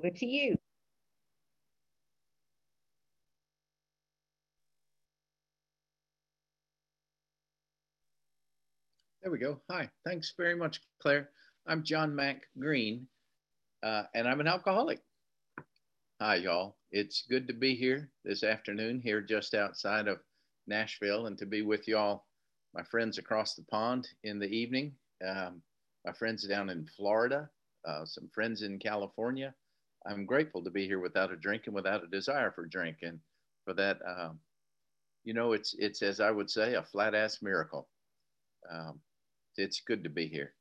over to you. There we go. Hi, thanks very much, Claire. I'm John Mack Green, uh, and I'm an alcoholic. Hi, y'all. It's good to be here this afternoon, here just outside of Nashville, and to be with y'all, my friends across the pond in the evening, um, my friends down in Florida, uh, some friends in California. I'm grateful to be here without a drink and without a desire for drink, and for that, um, you know, it's it's as I would say, a flat ass miracle. Um, it's good to be here.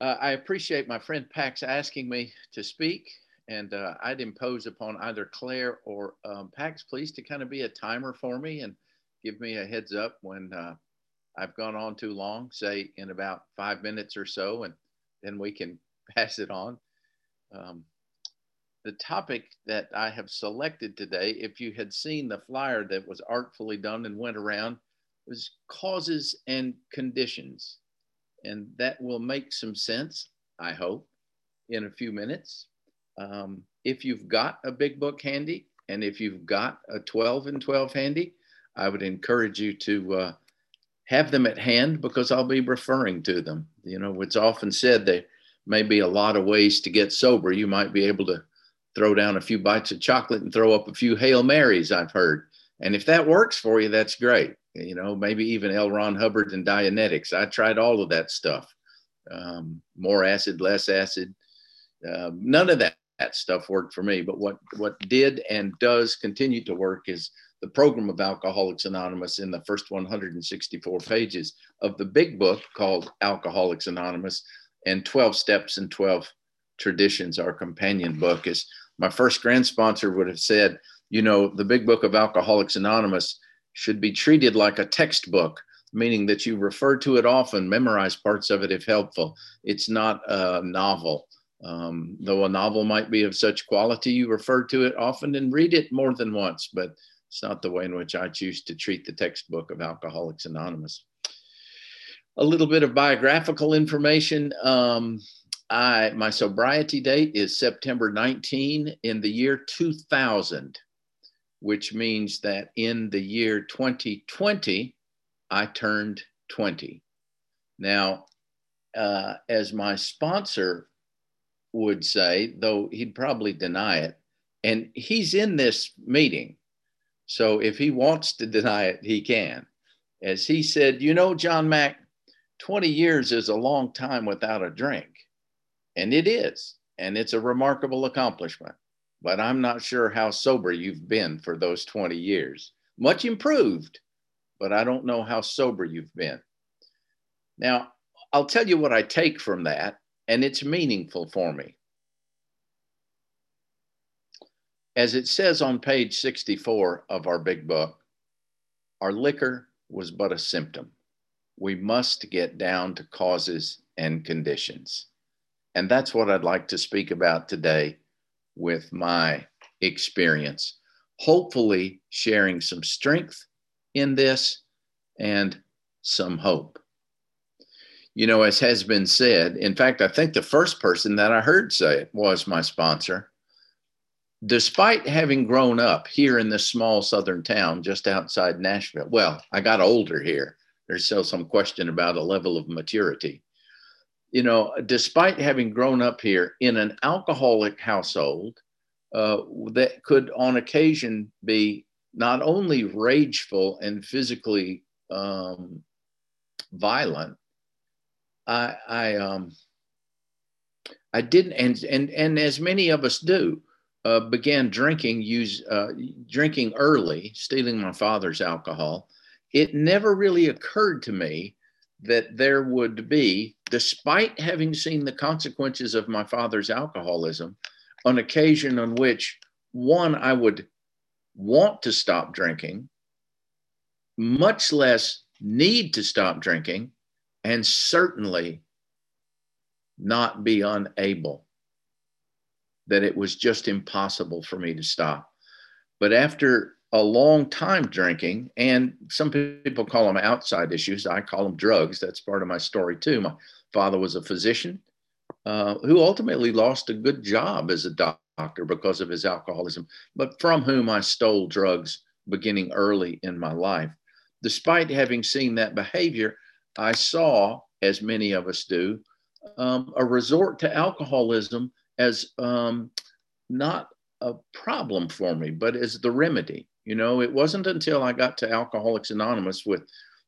Uh, I appreciate my friend Pax asking me to speak, and uh, I'd impose upon either Claire or um, Pax, please, to kind of be a timer for me and give me a heads up when uh, I've gone on too long, say in about five minutes or so, and then we can pass it on. Um, the topic that I have selected today, if you had seen the flyer that was artfully done and went around, was causes and conditions. And that will make some sense, I hope, in a few minutes. Um, if you've got a big book handy, and if you've got a 12 and 12 handy, I would encourage you to uh, have them at hand because I'll be referring to them. You know, it's often said there may be a lot of ways to get sober. You might be able to throw down a few bites of chocolate and throw up a few Hail Marys, I've heard. And if that works for you, that's great you know, maybe even L. Ron Hubbard and Dianetics. I tried all of that stuff. Um, more acid, less acid. Uh, none of that, that stuff worked for me. But what, what did and does continue to work is the program of Alcoholics Anonymous in the first 164 pages of the big book called Alcoholics Anonymous and 12 Steps and 12 Traditions, our companion book. Is my first grand sponsor would have said, you know, the big book of Alcoholics Anonymous should be treated like a textbook, meaning that you refer to it often, memorize parts of it if helpful. It's not a novel. Um, though a novel might be of such quality, you refer to it often and read it more than once, but it's not the way in which I choose to treat the textbook of Alcoholics Anonymous. A little bit of biographical information. Um, I, my sobriety date is September 19 in the year 2000 which means that in the year 2020, I turned 20. Now, uh, as my sponsor would say, though he'd probably deny it, and he's in this meeting. So if he wants to deny it, he can. As he said, you know, John Mack, 20 years is a long time without a drink. And it is. And it's a remarkable accomplishment but I'm not sure how sober you've been for those 20 years. Much improved, but I don't know how sober you've been. Now, I'll tell you what I take from that, and it's meaningful for me. As it says on page 64 of our big book, our liquor was but a symptom. We must get down to causes and conditions. And that's what I'd like to speak about today with my experience, hopefully sharing some strength in this and some hope. You know, as has been said, in fact, I think the first person that I heard say it was my sponsor. Despite having grown up here in this small southern town just outside Nashville, well, I got older here. There's still some question about a level of maturity you know, despite having grown up here in an alcoholic household uh, that could on occasion be not only rageful and physically um, violent, I, I, um, I didn't, and, and, and as many of us do, uh, began drinking, use uh, drinking early, stealing my father's alcohol. It never really occurred to me that there would be, despite having seen the consequences of my father's alcoholism, an occasion on which one, I would want to stop drinking, much less need to stop drinking, and certainly not be unable, that it was just impossible for me to stop. But after a long time drinking, and some people call them outside issues. I call them drugs. That's part of my story too. My father was a physician. uh, who ultimately lost a good job as a doctor because of his alcoholism, but from whom I stole drugs beginning early in my life. Despite having seen that behavior, I saw, as many of us do, um, a resort to alcoholism as um, not a problem for me, but as the remedy. You know, it wasn't until I got to Alcoholics Anonymous with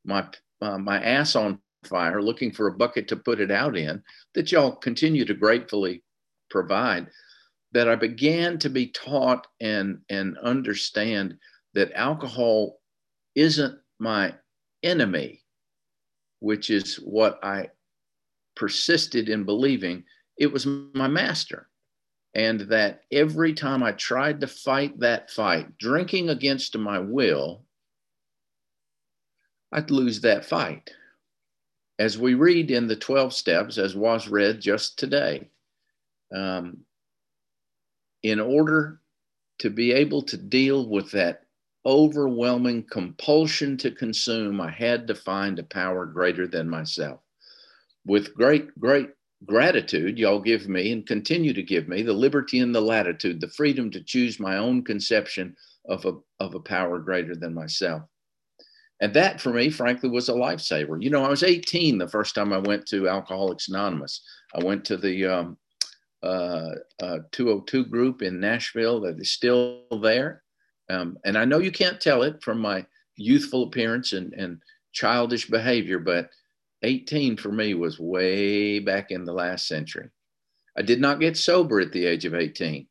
my uh, my ass on fire, looking for a bucket to put it out in, that y'all continue to gratefully provide, that I began to be taught and and understand that alcohol isn't my enemy, which is what I persisted in believing. It was my master and that every time I tried to fight that fight, drinking against my will, I'd lose that fight. As we read in the 12 steps, as was read just today, um, in order to be able to deal with that overwhelming compulsion to consume, I had to find a power greater than myself. With great, great gratitude y'all give me and continue to give me the liberty and the latitude, the freedom to choose my own conception of a, of a power greater than myself. And that for me, frankly, was a lifesaver. You know, I was 18 the first time I went to Alcoholics Anonymous. I went to the um, uh, uh, 202 group in Nashville that is still there. Um, and I know you can't tell it from my youthful appearance and, and childish behavior, but 18 for me was way back in the last century. I did not get sober at the age of 18.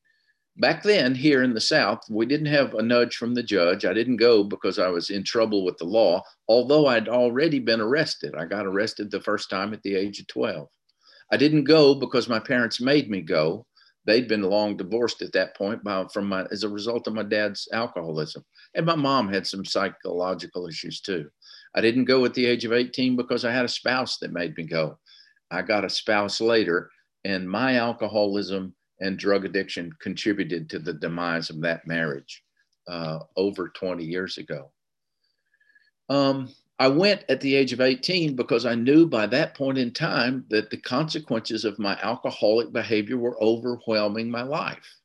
Back then, here in the South, we didn't have a nudge from the judge. I didn't go because I was in trouble with the law, although I'd already been arrested. I got arrested the first time at the age of 12. I didn't go because my parents made me go. They'd been long divorced at that point by, from my, as a result of my dad's alcoholism. And my mom had some psychological issues too. I didn't go at the age of 18 because I had a spouse that made me go. I got a spouse later, and my alcoholism and drug addiction contributed to the demise of that marriage uh, over 20 years ago. Um, I went at the age of 18 because I knew by that point in time that the consequences of my alcoholic behavior were overwhelming my life.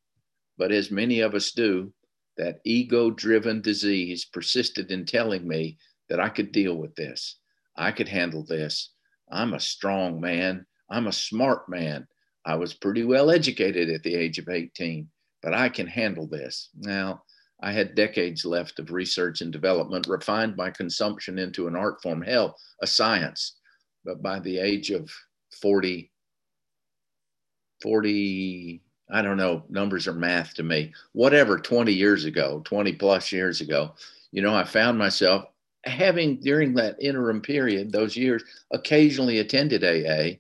But as many of us do, that ego driven disease persisted in telling me that I could deal with this. I could handle this. I'm a strong man. I'm a smart man. I was pretty well educated at the age of 18, but I can handle this. Now, I had decades left of research and development, refined my consumption into an art form, hell, a science. But by the age of 40, 40, I don't know, numbers are math to me, whatever, 20 years ago, 20 plus years ago, you know, I found myself having during that interim period, those years, occasionally attended AA,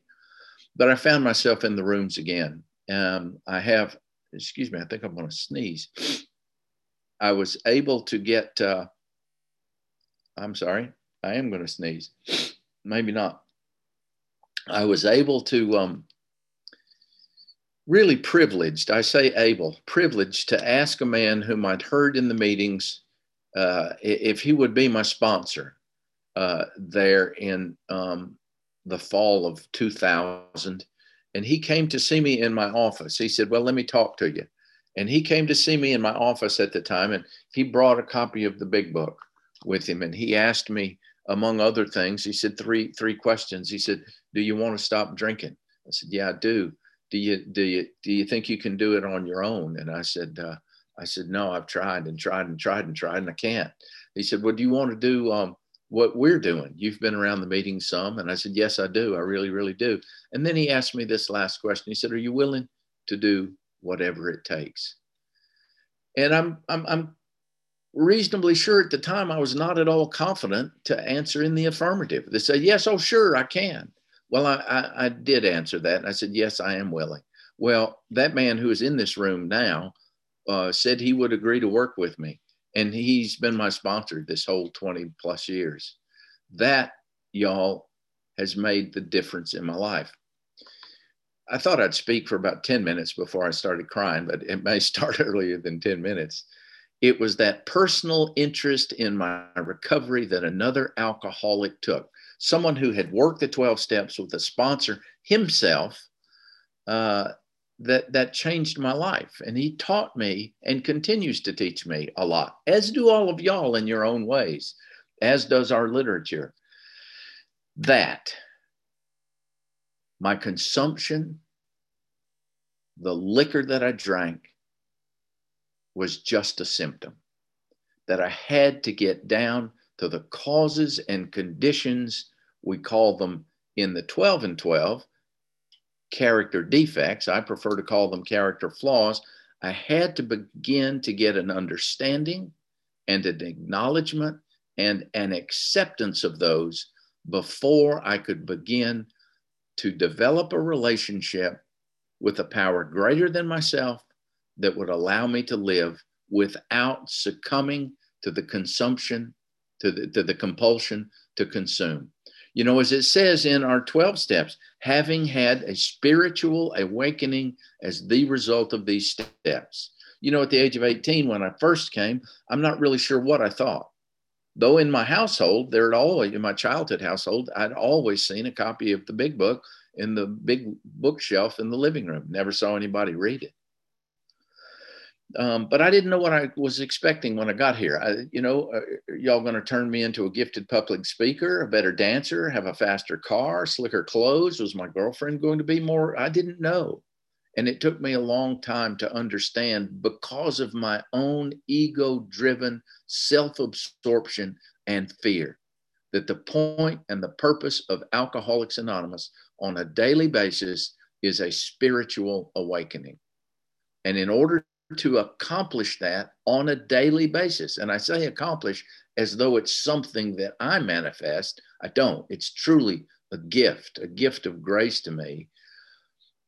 but I found myself in the rooms again. Um, I have, excuse me, I think I'm going to sneeze. I was able to get, uh, I'm sorry, I am going to sneeze. Maybe not. I was able to, um, really privileged, I say able, privileged to ask a man whom I'd heard in the meetings uh, if he would be my sponsor uh, there in um, the fall of 2000. And he came to see me in my office. He said, Well, let me talk to you. And he came to see me in my office at the time, and he brought a copy of the big book with him. And he asked me, among other things, he said three three questions. He said, "Do you want to stop drinking?" I said, "Yeah, I do." Do you do you do you think you can do it on your own? And I said, uh, I said, no, I've tried and tried and tried and tried and I can't. He said, well, do you want to do um, what we're doing? You've been around the meeting some. And I said, yes, I do. I really, really do. And then he asked me this last question. He said, are you willing to do whatever it takes? And I'm, I'm, I'm reasonably sure at the time I was not at all confident to answer in the affirmative. They said, yes, oh, sure, I can. Well, I, I, I did answer that. And I said, yes, I am willing. Well, that man who is in this room now, uh, said he would agree to work with me. And he's been my sponsor this whole 20 plus years. That, y'all, has made the difference in my life. I thought I'd speak for about 10 minutes before I started crying, but it may start earlier than 10 minutes. It was that personal interest in my recovery that another alcoholic took. Someone who had worked the 12 steps with a sponsor himself uh, that that changed my life. And he taught me and continues to teach me a lot as do all of y'all in your own ways as does our literature that my consumption the liquor that i drank was just a symptom that i had to get down to the causes and conditions we call them in the 12 and 12 character defects. I prefer to call them character flaws. I had to begin to get an understanding and an acknowledgement and an acceptance of those before I could begin to develop a relationship with a power greater than myself that would allow me to live without succumbing to the consumption, to the, to the compulsion to consume. You know, as it says in our 12 steps, having had a spiritual awakening as the result of these steps. You know, at the age of 18, when I first came, I'm not really sure what I thought. Though in my household, there had always, in my childhood household, I'd always seen a copy of the big book in the big bookshelf in the living room. Never saw anybody read it. Um, but I didn't know what I was expecting when I got here. I, you know, uh, y'all going to turn me into a gifted public speaker, a better dancer, have a faster car, slicker clothes. Was my girlfriend going to be more? I didn't know. And it took me a long time to understand because of my own ego driven self absorption and fear that the point and the purpose of Alcoholics Anonymous on a daily basis is a spiritual awakening. And in order to accomplish that on a daily basis. And I say accomplish as though it's something that I manifest. I don't. It's truly a gift, a gift of grace to me.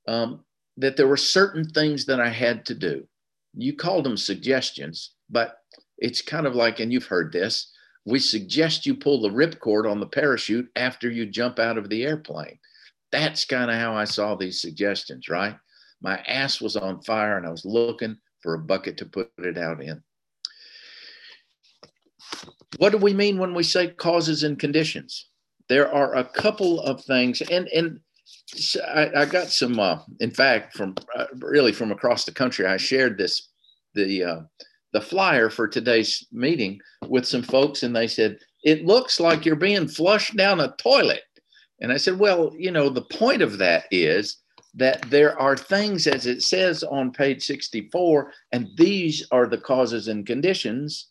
Um, that there were certain things that I had to do. You called them suggestions, but it's kind of like, and you've heard this, we suggest you pull the ripcord on the parachute after you jump out of the airplane. That's kind of how I saw these suggestions, right? My ass was on fire and I was looking for a bucket to put it out in. What do we mean when we say causes and conditions? There are a couple of things, and and I, I got some. Uh, in fact, from uh, really from across the country, I shared this the uh, the flyer for today's meeting with some folks, and they said it looks like you're being flushed down a toilet. And I said, well, you know, the point of that is that there are things, as it says on page 64, and these are the causes and conditions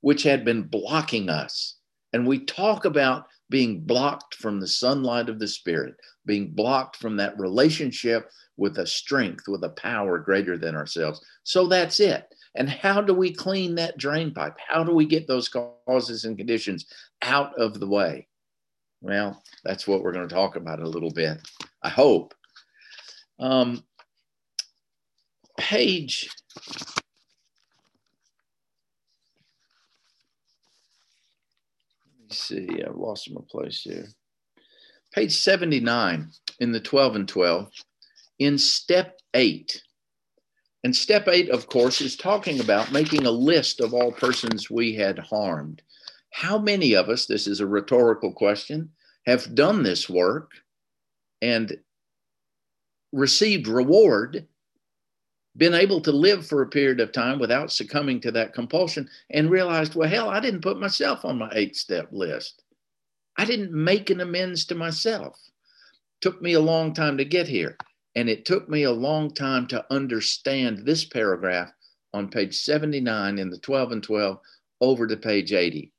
which had been blocking us. And we talk about being blocked from the sunlight of the Spirit, being blocked from that relationship with a strength, with a power greater than ourselves. So that's it. And how do we clean that drain pipe? How do we get those causes and conditions out of the way? Well, that's what we're going to talk about a little bit. I hope um, page see, I've lost my place here. Page 79 in the 12 and 12, in step eight. And step eight, of course, is talking about making a list of all persons we had harmed. How many of us, this is a rhetorical question, have done this work and received reward, been able to live for a period of time without succumbing to that compulsion, and realized, well, hell, I didn't put myself on my eight step list. I didn't make an amends to myself. Took me a long time to get here. And it took me a long time to understand this paragraph on page 79 in the 12 and 12 over to page 80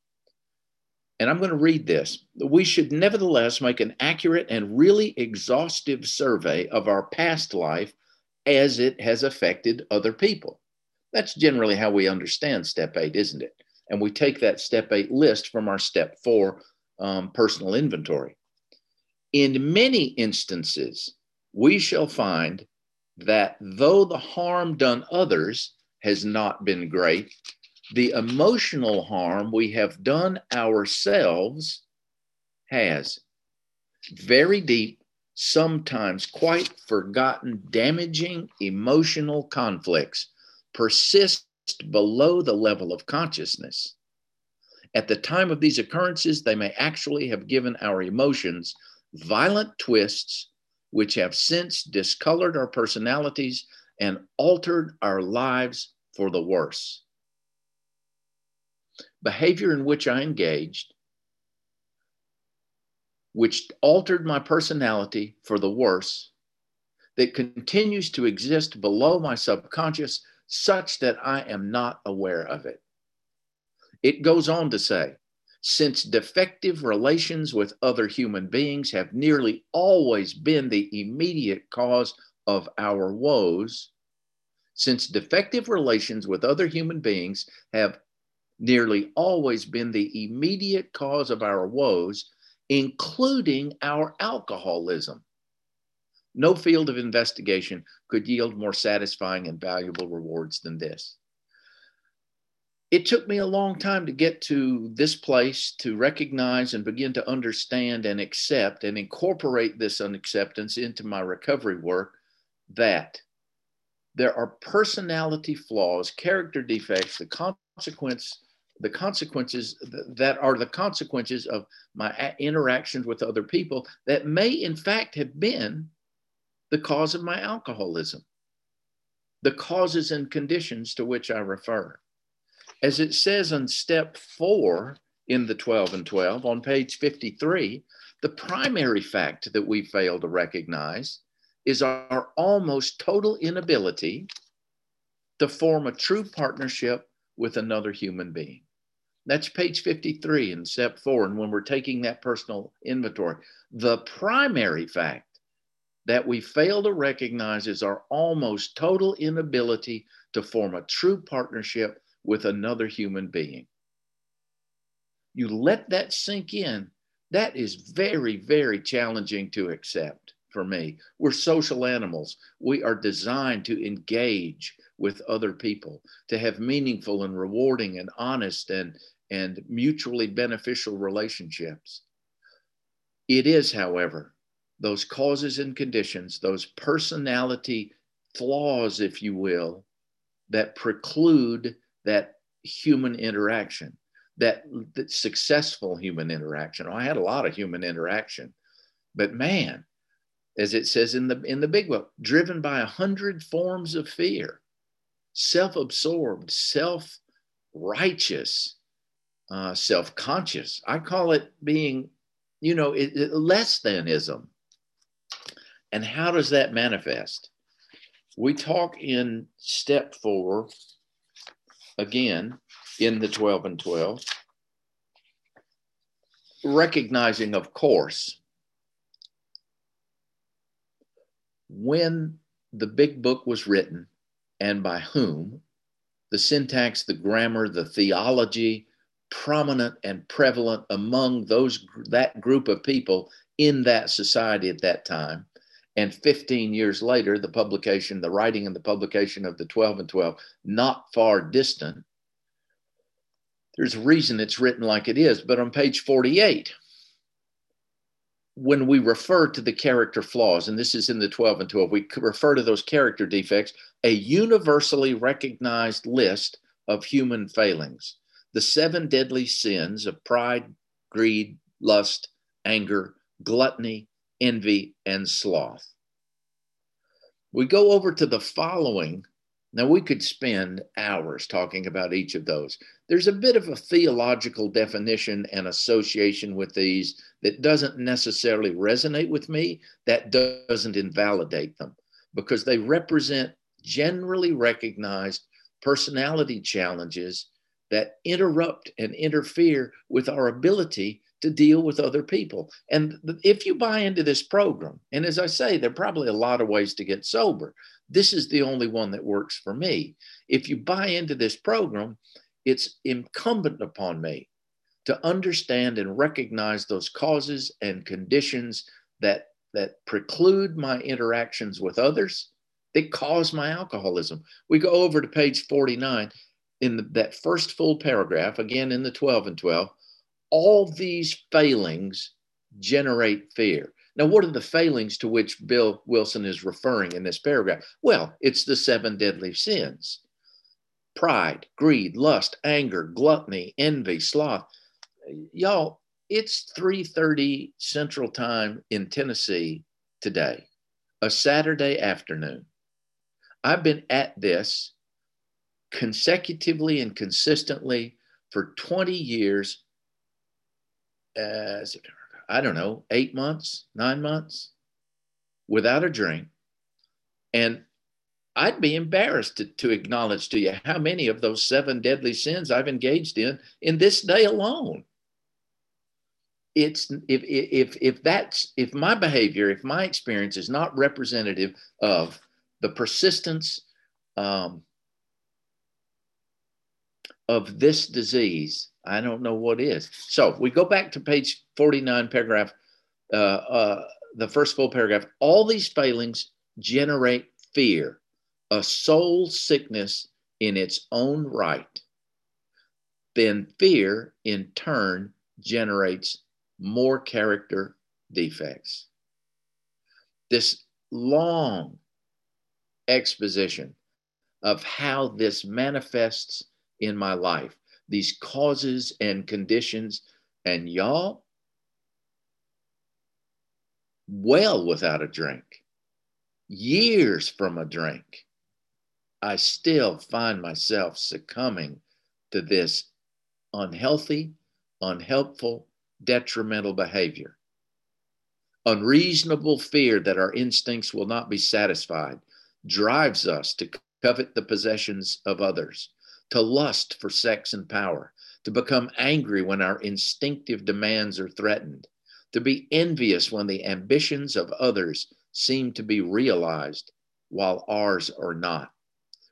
and I'm going to read this. We should nevertheless make an accurate and really exhaustive survey of our past life as it has affected other people. That's generally how we understand step eight, isn't it? And we take that step eight list from our step four um, personal inventory. In many instances, we shall find that though the harm done others has not been great, the emotional harm we have done ourselves has very deep, sometimes quite forgotten, damaging emotional conflicts persist below the level of consciousness. At the time of these occurrences, they may actually have given our emotions violent twists which have since discolored our personalities and altered our lives for the worse. Behavior in which I engaged, which altered my personality for the worse, that continues to exist below my subconscious such that I am not aware of it. It goes on to say, since defective relations with other human beings have nearly always been the immediate cause of our woes, since defective relations with other human beings have nearly always been the immediate cause of our woes, including our alcoholism. No field of investigation could yield more satisfying and valuable rewards than this it took me a long time to get to this place to recognize and begin to understand and accept and incorporate this unacceptance into my recovery work that there are personality flaws, character defects, the consequence the consequences that are the consequences of my interactions with other people that may in fact have been the cause of my alcoholism the causes and conditions to which i refer as it says on step four in the 12 and 12 on page 53, the primary fact that we fail to recognize is our almost total inability to form a true partnership with another human being. That's page 53 in step four. And when we're taking that personal inventory, the primary fact that we fail to recognize is our almost total inability to form a true partnership with another human being. You let that sink in. That is very, very challenging to accept for me. We're social animals. We are designed to engage with other people, to have meaningful and rewarding and honest and, and mutually beneficial relationships. It is, however, those causes and conditions, those personality flaws, if you will, that preclude that human interaction, that, that successful human interaction. Oh, I had a lot of human interaction, but man, as it says in the in the big book, driven by a hundred forms of fear, self-absorbed, self-righteous, uh, self-conscious. I call it being, you know, it, it, less thanism. And how does that manifest? We talk in step four again in the 12 and 12, recognizing, of course, when the big book was written and by whom, the syntax, the grammar, the theology, prominent and prevalent among those that group of people in that society at that time and 15 years later, the publication, the writing and the publication of the 12 and 12, not far distant. There's a reason it's written like it is, but on page 48, when we refer to the character flaws, and this is in the 12 and 12, we refer to those character defects, a universally recognized list of human failings. The seven deadly sins of pride, greed, lust, anger, gluttony, envy, and sloth. We go over to the following. Now, we could spend hours talking about each of those. There's a bit of a theological definition and association with these that doesn't necessarily resonate with me, that doesn't invalidate them because they represent generally recognized personality challenges that interrupt and interfere with our ability to deal with other people. And if you buy into this program, and as I say, there are probably a lot of ways to get sober. This is the only one that works for me. If you buy into this program, it's incumbent upon me to understand and recognize those causes and conditions that that preclude my interactions with others that cause my alcoholism. We go over to page 49 in the, that first full paragraph, again in the 12 and 12 all these failings generate fear. Now, what are the failings to which Bill Wilson is referring in this paragraph? Well, it's the seven deadly sins pride, greed, lust, anger, gluttony, envy, sloth. Y'all, it's 3:30 Central Time in Tennessee today. a Saturday afternoon. I've been at this consecutively and consistently for 20 years. Uh, I don't know, eight months, nine months without a drink. And I'd be embarrassed to, to acknowledge to you how many of those seven deadly sins I've engaged in in this day alone. It's if if if that's if my behavior, if my experience is not representative of the persistence um, of this disease, I don't know what is. So we go back to page 49, paragraph, uh, uh, the first full paragraph. All these failings generate fear, a soul sickness in its own right. Then fear, in turn, generates more character defects. This long exposition of how this manifests in my life, these causes and conditions. And y'all, well without a drink, years from a drink, I still find myself succumbing to this unhealthy, unhelpful, detrimental behavior. Unreasonable fear that our instincts will not be satisfied drives us to covet the possessions of others, to lust for sex and power, to become angry when our instinctive demands are threatened, to be envious when the ambitions of others seem to be realized while ours are not.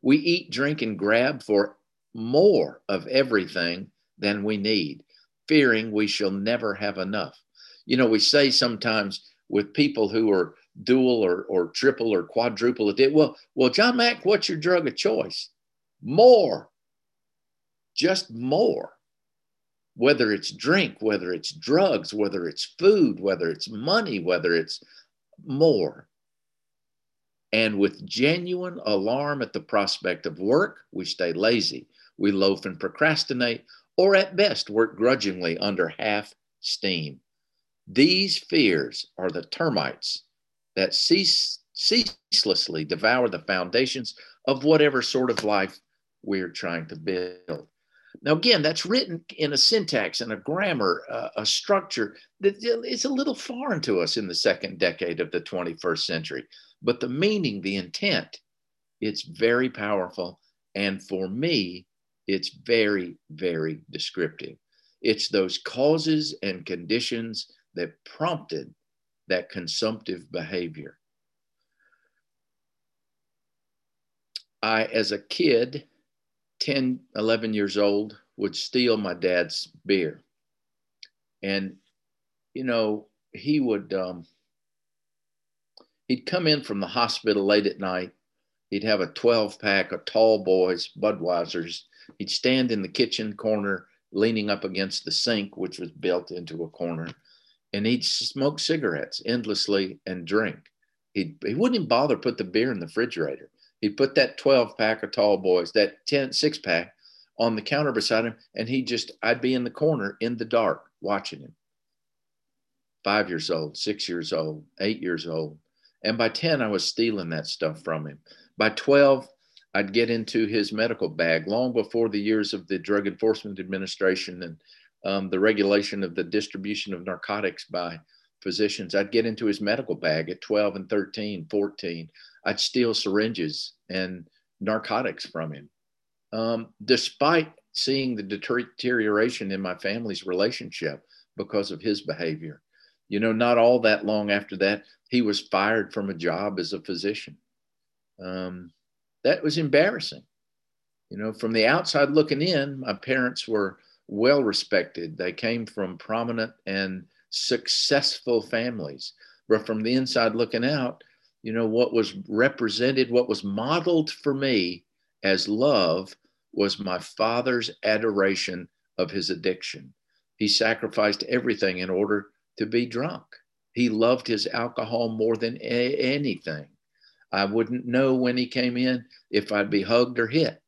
We eat, drink, and grab for more of everything than we need, fearing we shall never have enough. You know, we say sometimes with people who are dual or, or triple or quadruple. Well, well, John Mack, what's your drug of choice? More, just more. Whether it's drink, whether it's drugs, whether it's food, whether it's money, whether it's more. And with genuine alarm at the prospect of work, we stay lazy. We loaf and procrastinate, or at best work grudgingly under half steam. These fears are the termites that cease, ceaselessly devour the foundations of whatever sort of life we're trying to build. Now, again, that's written in a syntax and a grammar, uh, a structure that is a little foreign to us in the second decade of the 21st century. But the meaning, the intent, it's very powerful. And for me, it's very, very descriptive. It's those causes and conditions that prompted that consumptive behavior. I, as a kid, 10, 11 years old, would steal my dad's beer. And, you know, he would, um, he'd come in from the hospital late at night. He'd have a 12 pack of tall boys, Budweiser's. He'd stand in the kitchen corner, leaning up against the sink, which was built into a corner and he'd smoke cigarettes endlessly and drink. He'd, he wouldn't even bother put the beer in the refrigerator. He'd put that 12 pack of tall boys, that 10, six pack on the counter beside him. And he just, I'd be in the corner in the dark watching him. Five years old, six years old, eight years old. And by 10, I was stealing that stuff from him. By 12, I'd get into his medical bag long before the years of the Drug Enforcement Administration and um, the regulation of the distribution of narcotics by physicians. I'd get into his medical bag at 12 and 13, 14. I'd steal syringes and narcotics from him. Um, despite seeing the deterioration in my family's relationship because of his behavior. You know, not all that long after that, he was fired from a job as a physician. Um, that was embarrassing. You know, from the outside looking in, my parents were well respected. They came from prominent and successful families. But from the inside looking out, you know, what was represented, what was modeled for me as love was my father's adoration of his addiction. He sacrificed everything in order to be drunk. He loved his alcohol more than a- anything. I wouldn't know when he came in if I'd be hugged or hit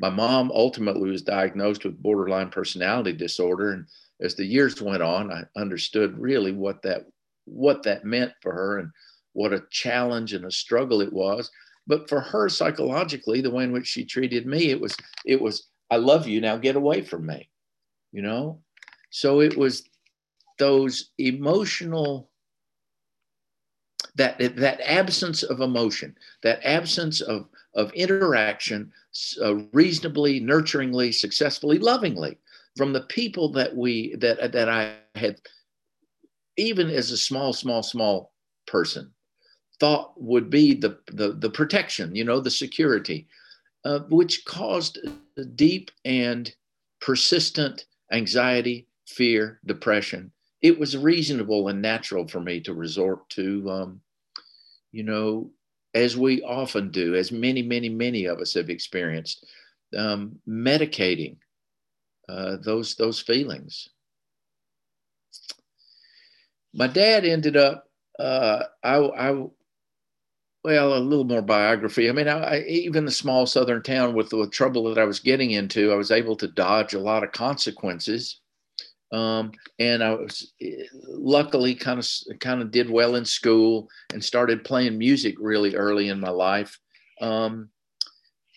my mom ultimately was diagnosed with borderline personality disorder and as the years went on i understood really what that what that meant for her and what a challenge and a struggle it was. But for her psychologically, the way in which she treated me, it was, it was, I love you, now get away from me, you know? So it was those emotional, that, that absence of emotion, that absence of, of interaction, uh, reasonably, nurturingly, successfully, lovingly from the people that we, that, that I had, even as a small, small, small person, thought would be the, the, the protection, you know, the security, uh, which caused deep and persistent anxiety, fear, depression. It was reasonable and natural for me to resort to, um, you know, as we often do, as many, many, many of us have experienced, um, medicating uh, those those feelings. My dad ended up. Uh, I, I well, a little more biography. I mean, I, I, even the small southern town with the trouble that I was getting into, I was able to dodge a lot of consequences. Um, and I was luckily kind of kind of did well in school and started playing music really early in my life. Um,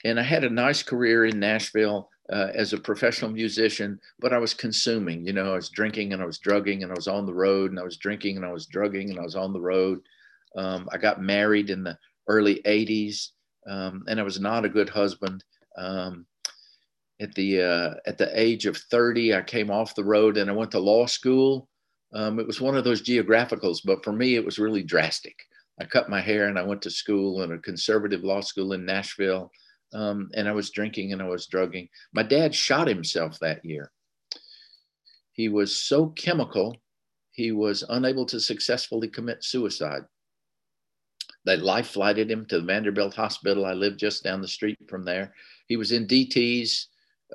and I had a nice career in Nashville uh, as a professional musician, but I was consuming. You know, I was drinking and I was drugging and I was on the road and I was drinking and I was drugging and I was on the road. Um, I got married in the early 80s, um, and I was not a good husband. Um, at the uh, at the age of 30, I came off the road and I went to law school. Um, it was one of those geographicals, but for me, it was really drastic. I cut my hair and I went to school in a conservative law school in Nashville. Um, and I was drinking and I was drugging. My dad shot himself that year. He was so chemical, he was unable to successfully commit suicide. They life flighted him to the Vanderbilt Hospital. I lived just down the street from there. He was in DTs,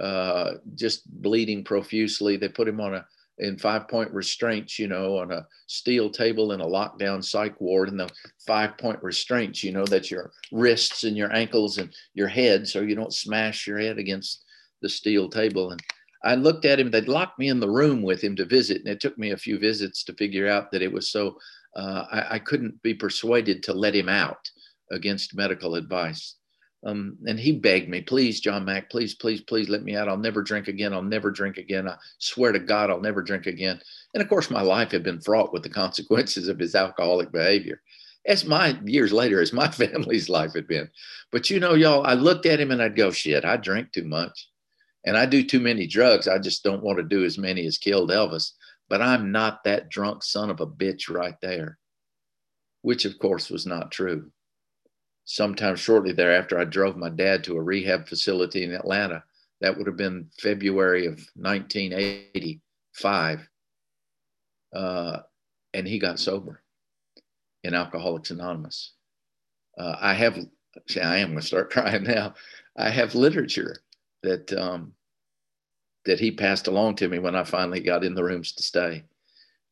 uh, just bleeding profusely. They put him on a in five point restraints, you know, on a steel table in a lockdown psych ward, and the five point restraints, you know, that your wrists and your ankles and your head, so you don't smash your head against the steel table. And I looked at him, they'd locked me in the room with him to visit, and it took me a few visits to figure out that it was so I, I, couldn't be persuaded to let him out against medical advice. Um, and he begged me, please, John Mack, please, please, please let me out. I'll never drink again. I'll never drink again. I swear to God, I'll never drink again. And of course, my life had been fraught with the consequences of his alcoholic behavior, as my years later, as my family's life had been. But you know, y'all, I looked at him and I'd go, shit, I drink too much and I do too many drugs. I just don't want to do as many as killed Elvis but I'm not that drunk son of a bitch right there, which of course was not true. Sometime shortly thereafter, I drove my dad to a rehab facility in Atlanta. That would have been February of 1985. Uh, and he got sober in Alcoholics Anonymous. Uh, I have, see, I am going to start crying now. I have literature that um, that he passed along to me when I finally got in the rooms to stay.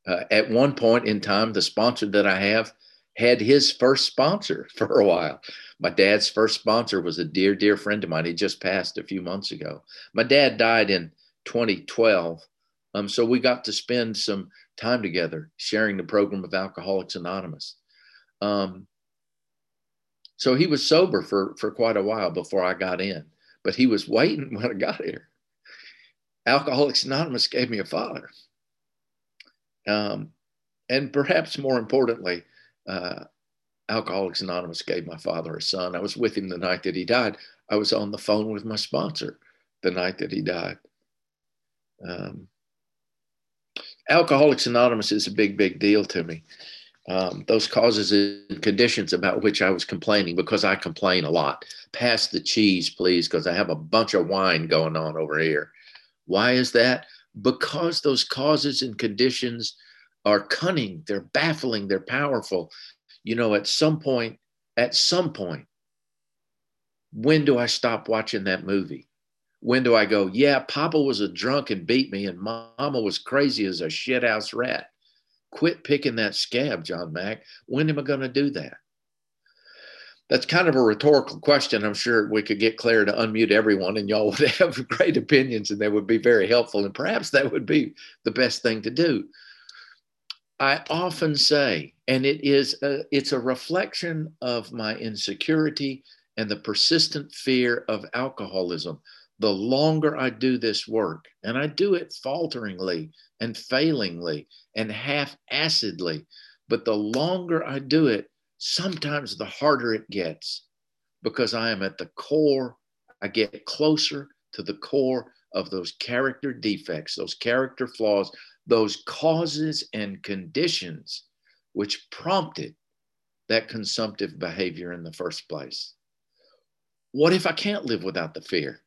Uh, at one point in time, the sponsor that I have had his first sponsor for a while. My dad's first sponsor was a dear, dear friend of mine. He just passed a few months ago. My dad died in 2012. Um, so we got to spend some time together sharing the program of Alcoholics Anonymous. Um, so he was sober for, for quite a while before I got in, but he was waiting when I got here. Alcoholics Anonymous gave me a father. Um, and perhaps more importantly, uh, Alcoholics Anonymous gave my father a son. I was with him the night that he died. I was on the phone with my sponsor the night that he died. Um, Alcoholics Anonymous is a big, big deal to me. Um, those causes and conditions about which I was complaining because I complain a lot. Pass the cheese, please, because I have a bunch of wine going on over here. Why is that? Because those causes and conditions are cunning, they're baffling, they're powerful. You know, at some point, at some point, when do I stop watching that movie? When do I go, yeah, Papa was a drunk and beat me, and Mama was crazy as a shithouse rat? Quit picking that scab, John Mack. When am I going to do that? That's kind of a rhetorical question. I'm sure we could get Claire to unmute everyone and y'all would have great opinions and they would be very helpful. And perhaps that would be the best thing to do. I often say And it is a, it's a reflection of my insecurity and the persistent fear of alcoholism. The longer I do this work, and I do it falteringly and failingly and half acidly, but the longer I do it, sometimes the harder it gets because I am at the core, I get closer to the core of those character defects, those character flaws, those causes and conditions which prompted that consumptive behavior in the first place. What if I can't live without the fear?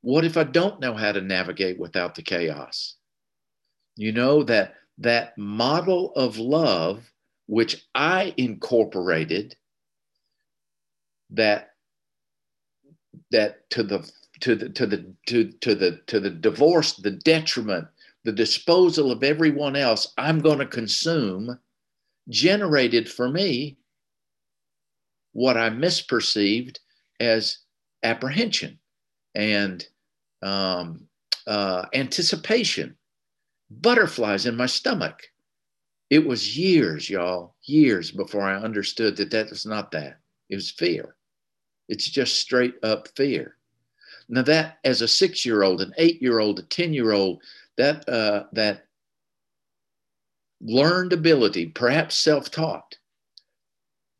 What if I don't know how to navigate without the chaos? You know that that model of love which I incorporated that that to the to the to the to, to the to the divorce the detriment the disposal of everyone else i'm going to consume generated for me what i misperceived as apprehension and um, uh, anticipation butterflies in my stomach it was years y'all years before i understood that that was not that it was fear it's just straight up fear. Now that as a six year old, an eight year old, a 10 year old, that, uh, that learned ability, perhaps self taught,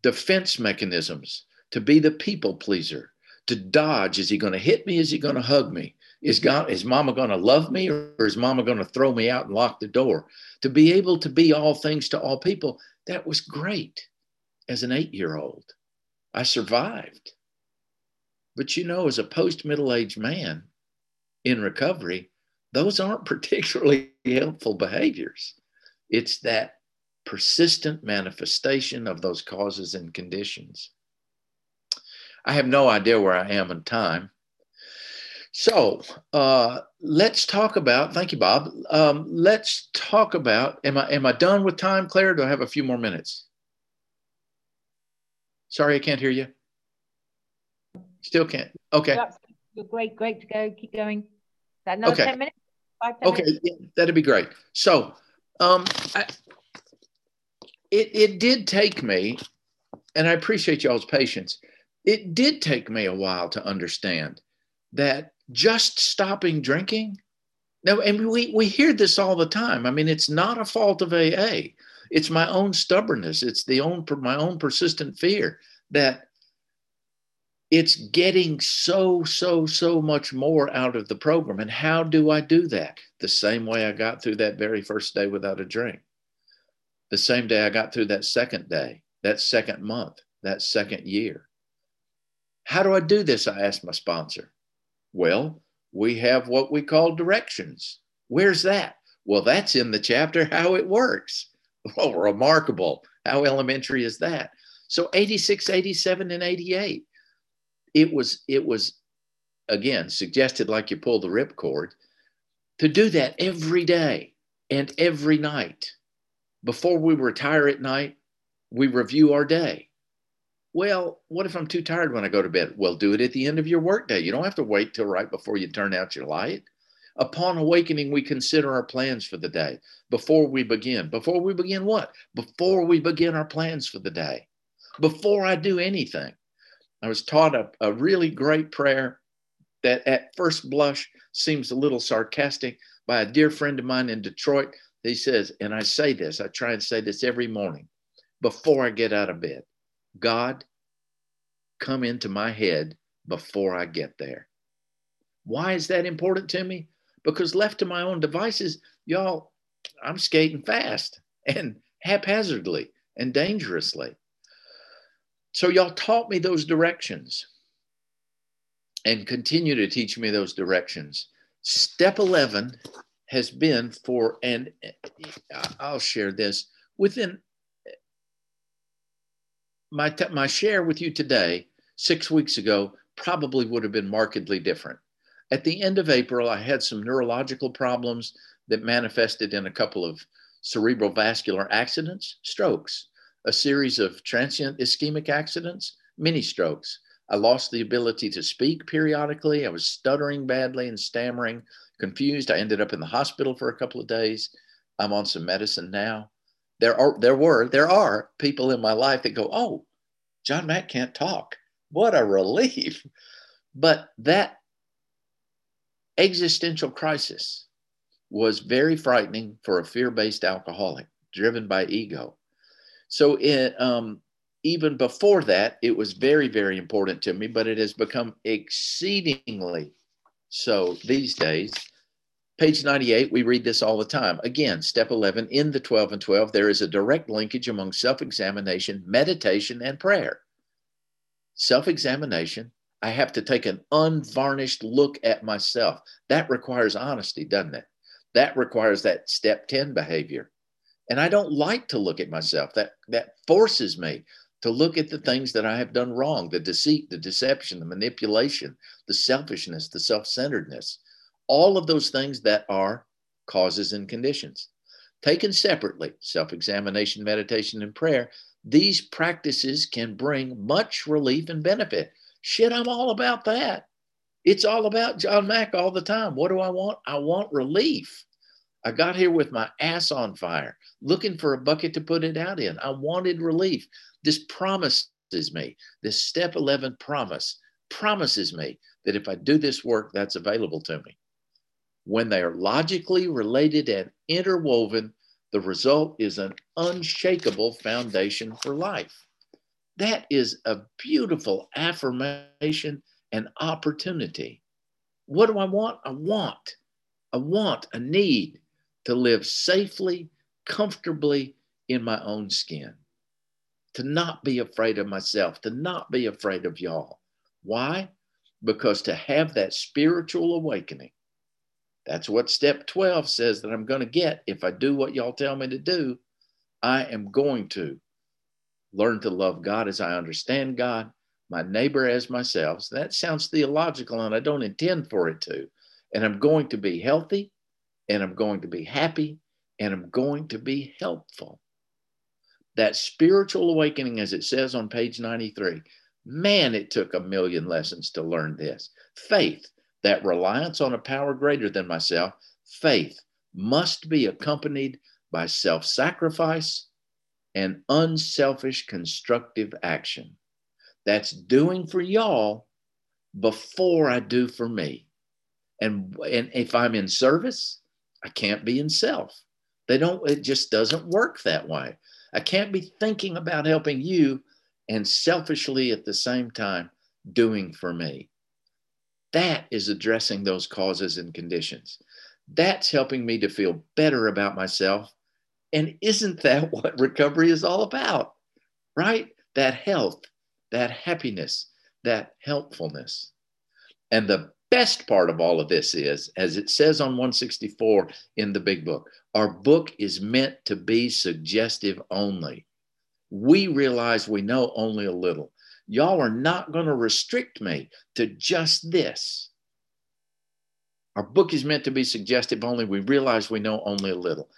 defense mechanisms to be the people pleaser, to dodge. Is he going to hit me? Is he going to hug me? Is, God, is mama going to love me or is mama going to throw me out and lock the door? To be able to be all things to all people, that was great as an eight year old. I survived. But you know, as a post middle aged man in recovery, those aren't particularly helpful behaviors. It's that persistent manifestation of those causes and conditions. I have no idea where I am in time. So uh, let's talk about. Thank you, Bob. Um, let's talk about. Am I am I done with time, Claire? Do I have a few more minutes? Sorry, I can't hear you. Still can't. Okay. You're great. Great to go. Keep going. That another okay. 10 minutes? Five, 10 okay. Minutes? Yeah, that'd be great. So, um, I, it, it did take me, and I appreciate y'all's patience. It did take me a while to understand that just stopping drinking. Now, and we, we hear this all the time. I mean, it's not a fault of AA. It's my own stubbornness. It's the own my own persistent fear that it's getting so, so, so much more out of the program. And how do I do that? The same way I got through that very first day without a drink. The same day I got through that second day, that second month, that second year. How do I do this? I asked my sponsor. Well, we have what we call directions. Where's that? Well, that's in the chapter How It Works. Oh, remarkable. How elementary is that? So 86, 87, and 88 it was it was again suggested like you pull the ripcord to do that every day and every night before we retire at night we review our day well what if i'm too tired when i go to bed? Well do it at the end of your workday you don't have to wait till right before you turn out your light. Upon awakening we consider our plans for the day. Before we begin. Before we begin what? Before we begin our plans for the day. Before i do anything. I was taught a, a really great prayer that at first blush seems a little sarcastic by a dear friend of mine in Detroit. He says, and I say this, I try and say this every morning before I get out of bed God, come into my head before I get there. Why is that important to me? Because left to my own devices, y'all, I'm skating fast and haphazardly and dangerously. So y'all taught me those directions and continue to teach me those directions. Step 11 has been for, and I'll share this within my, my share with you today, six weeks ago, probably would have been markedly different. At the end of April, I had some neurological problems that manifested in a couple of cerebral vascular accidents, strokes a series of transient ischemic accidents, mini strokes. I lost the ability to speak periodically. I was stuttering badly and stammering, confused. I ended up in the hospital for a couple of days. I'm on some medicine now. There are there were there are people in my life that go, "Oh, John Mack can't talk. What a relief." But that existential crisis was very frightening for a fear-based alcoholic driven by ego. So it, um, even before that, it was very, very important to me, but it has become exceedingly so these days. Page 98, we read this all the time. Again, step 11, in the 12 and 12, there is a direct linkage among self examination, meditation, and prayer. Self examination, I have to take an unvarnished look at myself. That requires honesty, doesn't it? That requires that step 10 behavior. And I don't like to look at myself. That, that forces me to look at the things that I have done wrong the deceit, the deception, the manipulation, the selfishness, the self centeredness, all of those things that are causes and conditions. Taken separately, self examination, meditation, and prayer, these practices can bring much relief and benefit. Shit, I'm all about that. It's all about John Mack all the time. What do I want? I want relief. I got here with my ass on fire, looking for a bucket to put it out in. I wanted relief. This promises me, this step 11 promise promises me that if I do this work, that's available to me. When they are logically related and interwoven, the result is an unshakable foundation for life. That is a beautiful affirmation and opportunity. What do I want? I want, I want, a need to live safely, comfortably in my own skin to not be afraid of myself, to not be afraid of y'all. Why? Because to have that spiritual awakening, that's what step 12 says that I'm going to get if I do what y'all tell me to do. I am going to learn to love God as I understand God, my neighbor as myself. So that sounds theological, and I don't intend for it to. And I'm going to be healthy, and I'm going to be happy, and I'm going to be helpful that spiritual awakening, as it says on page 93, man, it took a million lessons to learn this. Faith, that reliance on a power greater than myself, faith must be accompanied by self sacrifice and unselfish constructive action. That's doing for y'all before I do for me. And, and if I'm in service, I can't be in self. They don't, it just doesn't work that way. I can't be thinking about helping you and selfishly at the same time doing for me. That is addressing those causes and conditions. That's helping me to feel better about myself. And isn't that what recovery is all about? Right? That health, that happiness, that helpfulness. And the best part of all of this is, as it says on 164 in the big book, our book is meant to be suggestive only. We realize we know only a little. Y'all are not going to restrict me to just this. Our book is meant to be suggestive only. We realize we know only a little.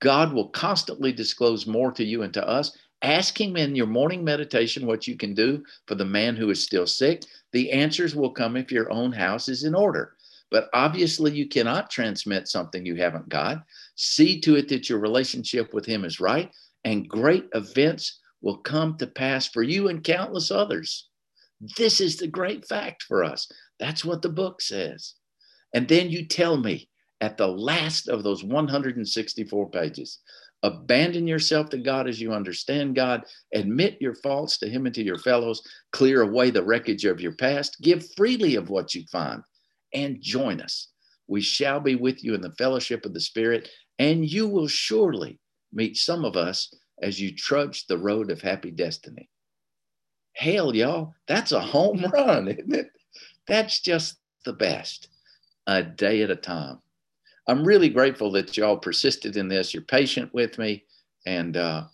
God will constantly disclose more to you and to us. Ask Him in your morning meditation what you can do for the man who is still sick. The answers will come if your own house is in order. But obviously, you cannot transmit something you haven't got. See to it that your relationship with Him is right, and great events will come to pass for you and countless others. This is the great fact for us. That's what the book says. And then you tell me at the last of those 164 pages Abandon yourself to God as you understand God. Admit your faults to Him and to your fellows. Clear away the wreckage of your past. Give freely of what you find and join us. We shall be with you in the fellowship of the Spirit, and you will surely meet some of us as you trudge the road of happy destiny. Hail, y'all. That's a home run, isn't it? That's just the best, a day at a time. I'm really grateful that y'all persisted in this. You're patient with me. And uh,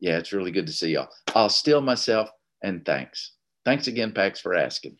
yeah, it's really good to see y'all. I'll still myself and thanks. Thanks again, Pax, for asking.